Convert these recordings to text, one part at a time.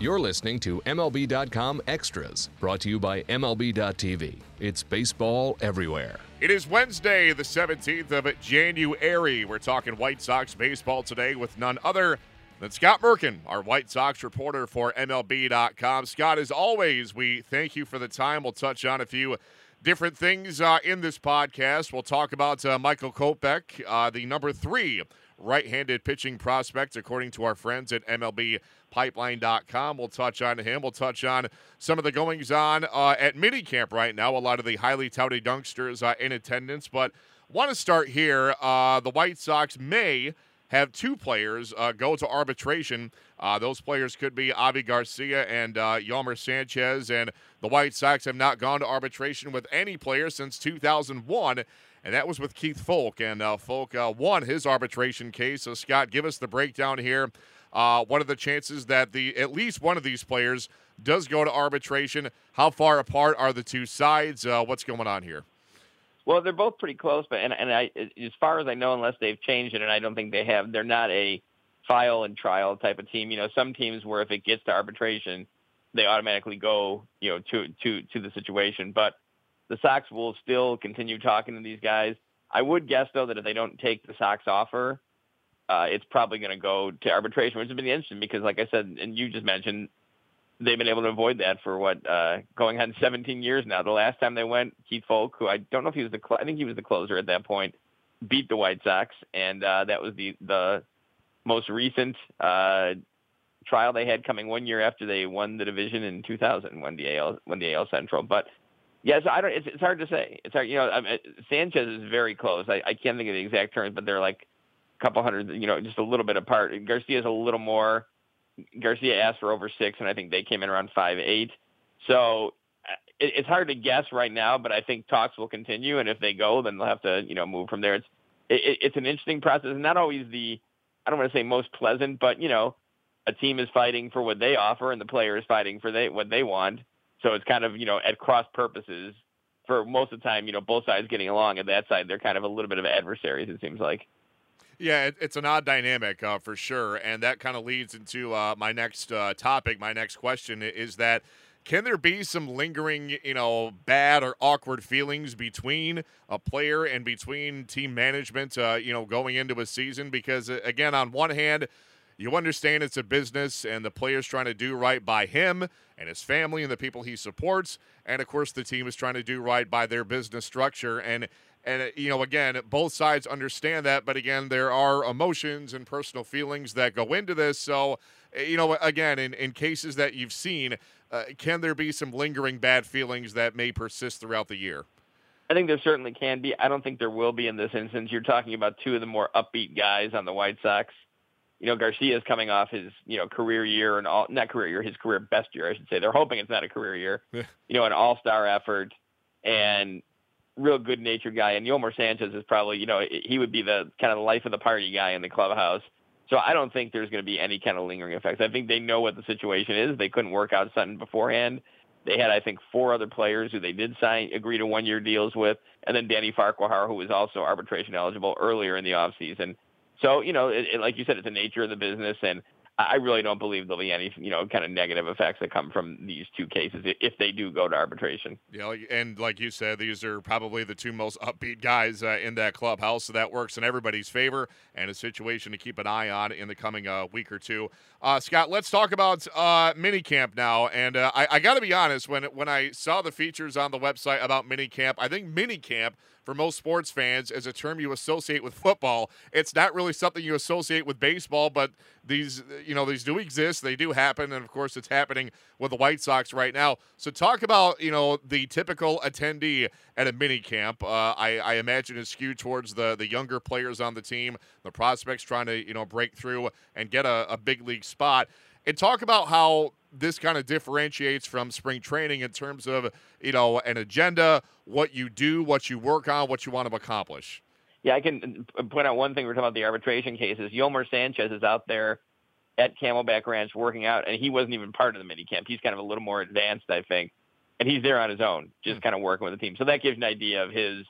You're listening to MLB.com Extras, brought to you by MLB.tv. It's baseball everywhere. It is Wednesday, the 17th of January. We're talking White Sox baseball today with none other than Scott Merkin, our White Sox reporter for MLB.com. Scott, as always, we thank you for the time. We'll touch on a few different things uh, in this podcast. We'll talk about uh, Michael Kopech, uh, the number three right handed pitching prospect, according to our friends at MLBpipeline.com. We'll touch on him. We'll touch on some of the goings on uh, at minicamp right now, a lot of the highly touted youngsters uh, in attendance. But want to start here. Uh, the White Sox may have two players uh, go to arbitration. Uh, those players could be Avi Garcia and uh, Yolmer Sanchez. And the White Sox have not gone to arbitration with any player since 2001 and that was with Keith Foulke. And uh, Foulke uh, won his arbitration case. So, Scott, give us the breakdown here. Uh, what are the chances that the at least one of these players does go to arbitration? How far apart are the two sides? Uh, what's going on here? Well, they're both pretty close, but and and I, as far as I know, unless they've changed it, and I don't think they have, they're not a file and trial type of team. You know, some teams where if it gets to arbitration, they automatically go, you know, to to to the situation. But the Sox will still continue talking to these guys. I would guess though that if they don't take the Sox offer, uh, it's probably going to go to arbitration, which has been interesting because, like I said, and you just mentioned, they've been able to avoid that for what uh, going on 17 years now. The last time they went, Keith Foulke, who I don't know if he was the, cl- I think he was the closer at that point, beat the White Sox, and uh, that was the the most recent uh, trial they had coming one year after they won the division in 2000, when the AL when the AL Central, but Yes, I don't. It's, it's hard to say. It's hard. You know, I mean, Sanchez is very close. I, I can't think of the exact terms, but they're like a couple hundred. You know, just a little bit apart. Garcia is a little more. Garcia asked for over six, and I think they came in around five eight. So uh, it, it's hard to guess right now, but I think talks will continue, and if they go, then they'll have to you know move from there. It's it, it's an interesting process, not always the I don't want to say most pleasant, but you know, a team is fighting for what they offer, and the player is fighting for they what they want so it's kind of, you know, at cross purposes for most of the time, you know, both sides getting along. At that side, they're kind of a little bit of adversaries, it seems like. Yeah, it, it's an odd dynamic uh, for sure. And that kind of leads into uh, my next uh, topic. My next question is that can there be some lingering, you know, bad or awkward feelings between a player and between team management, uh, you know, going into a season? Because, uh, again, on one hand, you understand it's a business and the player's trying to do right by him and his family and the people he supports. And of course, the team is trying to do right by their business structure. And, and you know, again, both sides understand that. But again, there are emotions and personal feelings that go into this. So, you know, again, in, in cases that you've seen, uh, can there be some lingering bad feelings that may persist throughout the year? I think there certainly can be. I don't think there will be in this instance. You're talking about two of the more upbeat guys on the White Sox you know, Garcia is coming off his, you know, career year and all, not career year, his career best year, I should say. They're hoping it's not a career year, you know, an all star effort and real good natured guy. And Yolmer Sanchez is probably, you know, he would be the kind of the life of the party guy in the clubhouse. So I don't think there's going to be any kind of lingering effects. I think they know what the situation is. They couldn't work out something beforehand. They had, I think, four other players who they did sign, agree to one year deals with, and then Danny Farquhar, who was also arbitration eligible earlier in the offseason. So, you know, it, it, like you said, it's the nature of the business, and I really don't believe there'll be any, you know, kind of negative effects that come from these two cases if they do go to arbitration. Yeah, and like you said, these are probably the two most upbeat guys uh, in that clubhouse, so that works in everybody's favor and a situation to keep an eye on in the coming uh, week or two. Uh, Scott, let's talk about uh, minicamp now. And uh, I, I got to be honest, when when I saw the features on the website about minicamp, I think minicamp for most sports fans is a term you associate with football. It's not really something you associate with baseball, but these you know these do exist. They do happen, and of course, it's happening with the White Sox right now. So talk about you know the typical attendee at a mini camp. Uh, I, I imagine is skewed towards the the younger players on the team, the prospects trying to you know break through and get a, a big league spot. And talk about how this kind of differentiates from spring training in terms of you know an agenda, what you do, what you work on, what you want to accomplish. Yeah, I can point out one thing. We're talking about the arbitration cases. Yolmer Sanchez is out there at Camelback Ranch working out, and he wasn't even part of the mini camp. He's kind of a little more advanced, I think, and he's there on his own, just hmm. kind of working with the team. So that gives an idea of his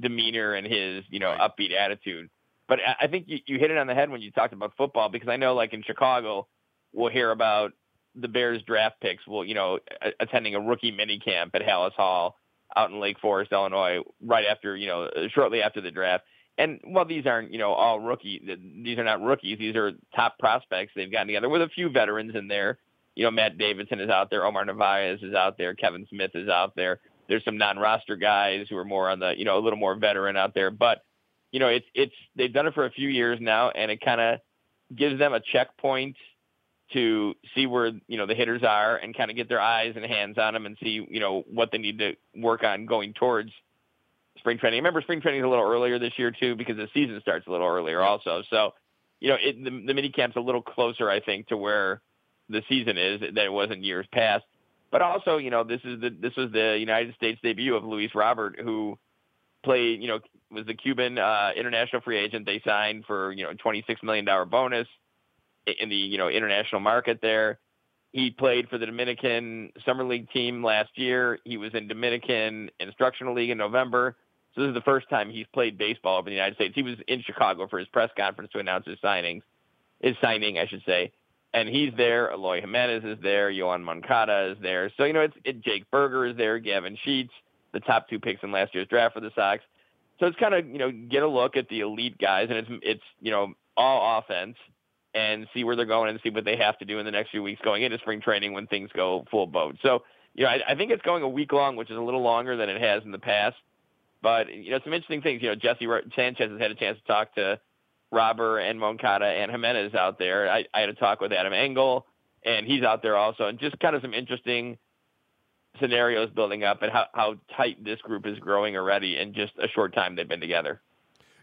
demeanor and his you know upbeat attitude. But I think you, you hit it on the head when you talked about football because I know like in Chicago, we'll hear about the Bears draft picks will, you know, attending a rookie mini camp at Halas Hall out in Lake Forest, Illinois, right after, you know, shortly after the draft. And while these aren't, you know, all rookie, these are not rookies. These are top prospects they've gotten together with a few veterans in there. You know, Matt Davidson is out there, Omar Narvaez is out there, Kevin Smith is out there. There's some non-roster guys who are more on the, you know, a little more veteran out there. But, you know, it's it's they've done it for a few years now, and it kind of gives them a checkpoint to see where you know the hitters are and kind of get their eyes and hands on them and see you know what they need to work on going towards spring training. I Remember, spring training is a little earlier this year too because the season starts a little earlier also. So, you know, it, the, the mini camp's a little closer, I think, to where the season is than it was in years past. But also, you know, this is the this was the United States debut of Luis Robert, who played, you know, was the Cuban uh, international free agent they signed for you know twenty six million dollar bonus in the you know international market there. He played for the Dominican Summer League team last year. He was in Dominican Instructional League in November. So this is the first time he's played baseball over the United States. He was in Chicago for his press conference to announce his signings, his signing, I should say. And he's there. Eloy Jimenez is there. Yoan Moncada is there. So you know, it's it, Jake Burger is there. Gavin Sheets, the top two picks in last year's draft for the Sox. So it's kind of you know get a look at the elite guys, and it's it's you know all offense and see where they're going and see what they have to do in the next few weeks going into spring training when things go full boat. So, you know, I, I think it's going a week long, which is a little longer than it has in the past. But you know, some interesting things. You know, Jesse Sanchez has had a chance to talk to Robert and Moncada and Jimenez out there. I, I had a talk with Adam Engel, and he's out there also, and just kind of some interesting scenarios building up and how, how tight this group is growing already in just a short time they've been together.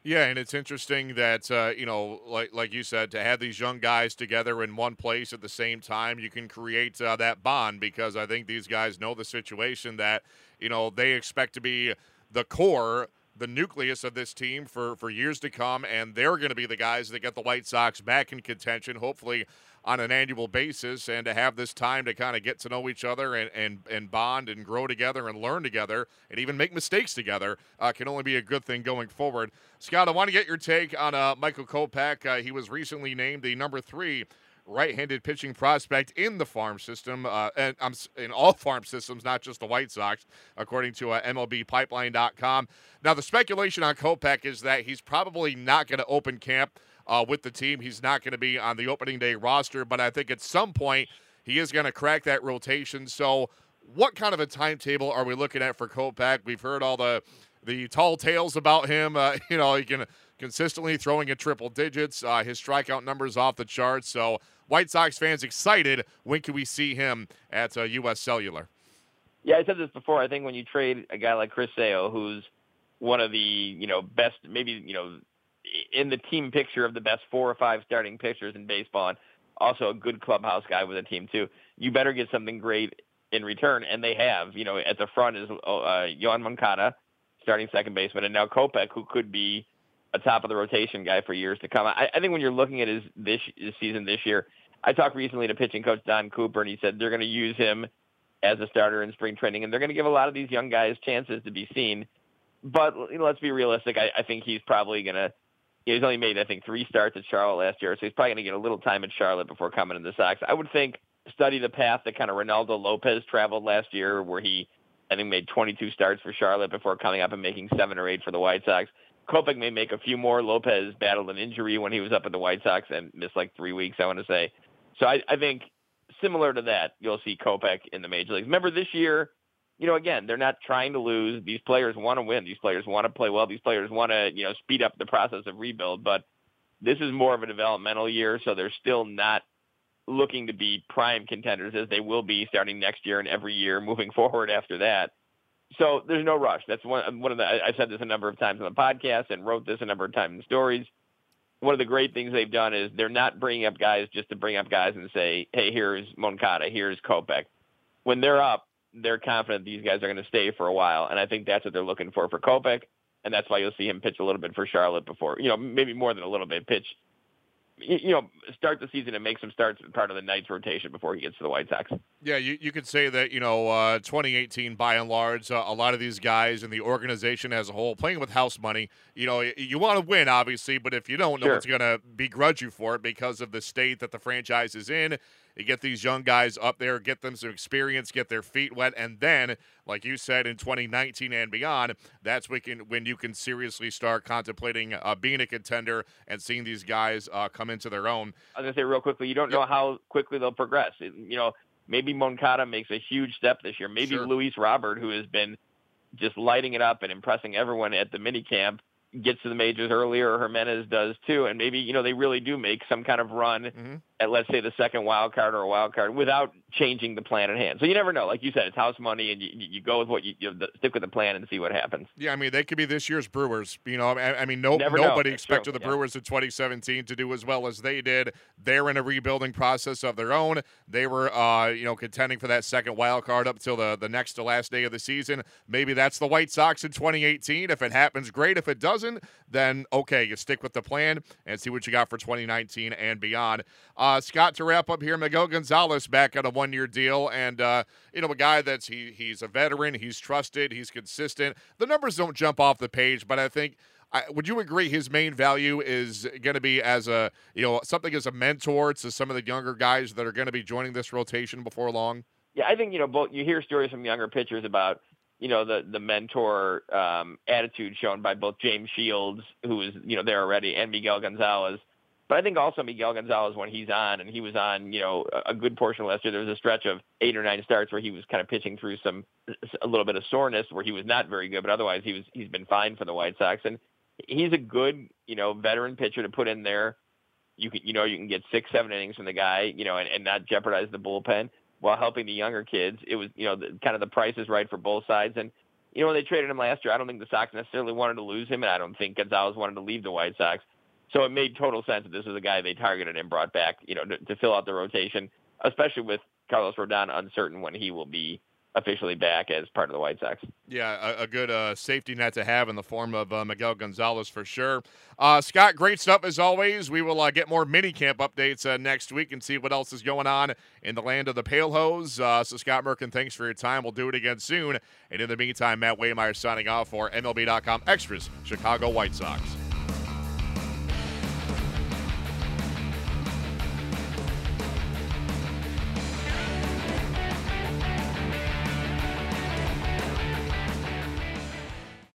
Yeah, and it's interesting that uh, you know, like like you said, to have these young guys together in one place at the same time, you can create uh, that bond because I think these guys know the situation that you know they expect to be the core, the nucleus of this team for for years to come, and they're going to be the guys that get the White Sox back in contention. Hopefully, on an annual basis and to have this time to kind of get to know each other and, and, and bond and grow together and learn together and even make mistakes together uh, can only be a good thing going forward. Scott, I want to get your take on uh, Michael Kopech. Uh, he was recently named the number three right-handed pitching prospect in the farm system, uh, and um, in all farm systems, not just the White Sox, according to uh, MLBPipeline.com. Now, the speculation on Kopech is that he's probably not going to open camp uh, with the team. He's not going to be on the opening day roster, but I think at some point he is going to crack that rotation. So, what kind of a timetable are we looking at for Kopech? We've heard all the the tall tales about him. Uh, you know, he can consistently throwing in triple digits. Uh, his strikeout numbers off the charts. So, White Sox fans excited. When can we see him at uh, U.S. Cellular? Yeah, I said this before. I think when you trade a guy like Chris Sale, who's one of the you know best, maybe you know in the team picture of the best four or five starting pitchers in baseball, and also a good clubhouse guy with a team too. You better get something great in return, and they have. You know, at the front is uh, Yoan Moncada, starting second baseman, and now Kopech, who could be a top of the rotation guy for years to come. I, I think when you're looking at his this, this season this year, I talked recently to pitching coach Don Cooper, and he said they're going to use him as a starter in spring training, and they're going to give a lot of these young guys chances to be seen. But you know, let's be realistic. I, I think he's probably going to he's only made I think three starts at Charlotte last year, so he's probably going to get a little time at Charlotte before coming to the Sox. I would think study the path that kind of Reynaldo Lopez traveled last year, where he I think made 22 starts for Charlotte before coming up and making seven or eight for the White Sox. Kopech may make a few more. Lopez battled an injury when he was up at the White Sox and missed like three weeks, I want to say. So I, I think similar to that, you'll see Kopech in the major leagues. Remember this year, you know, again, they're not trying to lose. These players want to win. These players want to play well. These players want to, you know, speed up the process of rebuild. But this is more of a developmental year, so they're still not looking to be prime contenders as they will be starting next year and every year moving forward after that. So there's no rush. That's one one of the. I've said this a number of times on the podcast and wrote this a number of times in stories. One of the great things they've done is they're not bringing up guys just to bring up guys and say, "Hey, here's Moncada, here's Kopech." When they're up, they're confident these guys are going to stay for a while, and I think that's what they're looking for for Kopech, and that's why you'll see him pitch a little bit for Charlotte before, you know, maybe more than a little bit, pitch, you know, start the season and make some starts part of the Knights' rotation before he gets to the White Sox. Yeah, you, you could say that, you know, uh, 2018, by and large, uh, a lot of these guys and the organization as a whole playing with house money, you know, you, you want to win, obviously, but if you don't, sure. no one's going to begrudge you for it because of the state that the franchise is in You get these young guys up there, get them some experience, get their feet wet, and then, like you said, in 2019 and beyond, that's when, can, when you can seriously start contemplating uh, being a contender and seeing these guys uh, come into their own. I was gonna say real quickly, you don't know how quickly they'll progress. You know, maybe Moncada makes a huge step this year. Maybe Sure. Luis Robert, who has been just lighting it up and impressing everyone at the mini camp, gets to the majors earlier, or Jimenez does too. And maybe, you know, they really do make some kind of run Mhm. At, let's say, the second wild card or a wild card without changing the plan at hand. So you never know. Like you said, it's house money, and you, you go with what you, you stick with the plan and see what happens. Yeah, I mean they could be this year's Brewers. You know, I, I mean no, nobody expected the yeah. Brewers in 2017 to do as well as they did. They're in a rebuilding process of their own. They were, uh, you know, contending for that second wild card up till the the next to last day of the season. Maybe that's the White Sox in 2018. If it happens, great. If it doesn't, then okay, you stick with the plan and see what you got for 2019 and beyond. Uh, Scott, to wrap up here, Miguel Gonzalez back on a one year deal, and uh, you know a guy that's he he's a veteran, he's trusted, he's consistent. The numbers don't jump off the page, but I think. I, would you agree his main value is going to be as a you know something as a mentor to some of the younger guys that are going to be joining this rotation before long? Yeah, I think you know both. You hear stories from younger pitchers about you know the the mentor um, attitude shown by both James Shields, who is you know there already, and Miguel Gonzalez. But I think also Miguel Gonzalez when he's on, and he was on you know a good portion of last year. There was a stretch of eight or nine starts where he was kind of pitching through some a little bit of soreness, where he was not very good, but otherwise he was he's been fine for the White Sox, and he's a good you know veteran pitcher to put in there. You can you know you can get six seven innings from the guy, you know, and, and not jeopardize the bullpen while helping the younger kids. It was, you know, the, kind of the price is right for both sides. And, you know, when they traded him last year, I don't think the Sox necessarily wanted to lose him, and I don't think Gonzalez wanted to leave the White Sox. So it made total sense that this is a guy they targeted and brought back, you know, to, to fill out the rotation, especially with Carlos Rodon uncertain when he will be officially back as part of the White Sox. Yeah, a, a good uh, safety net to have in the form of uh, Miguel Gonzalez for sure. Uh, Scott, great stuff as always. We will uh, get more mini camp updates uh, next week and see what else is going on in the land of the Pale Hose. Uh, so, Scott Merkin, thanks for your time. We'll do it again soon. And in the meantime, Matt Waymire signing off for MLB.com Extras, Chicago White Sox.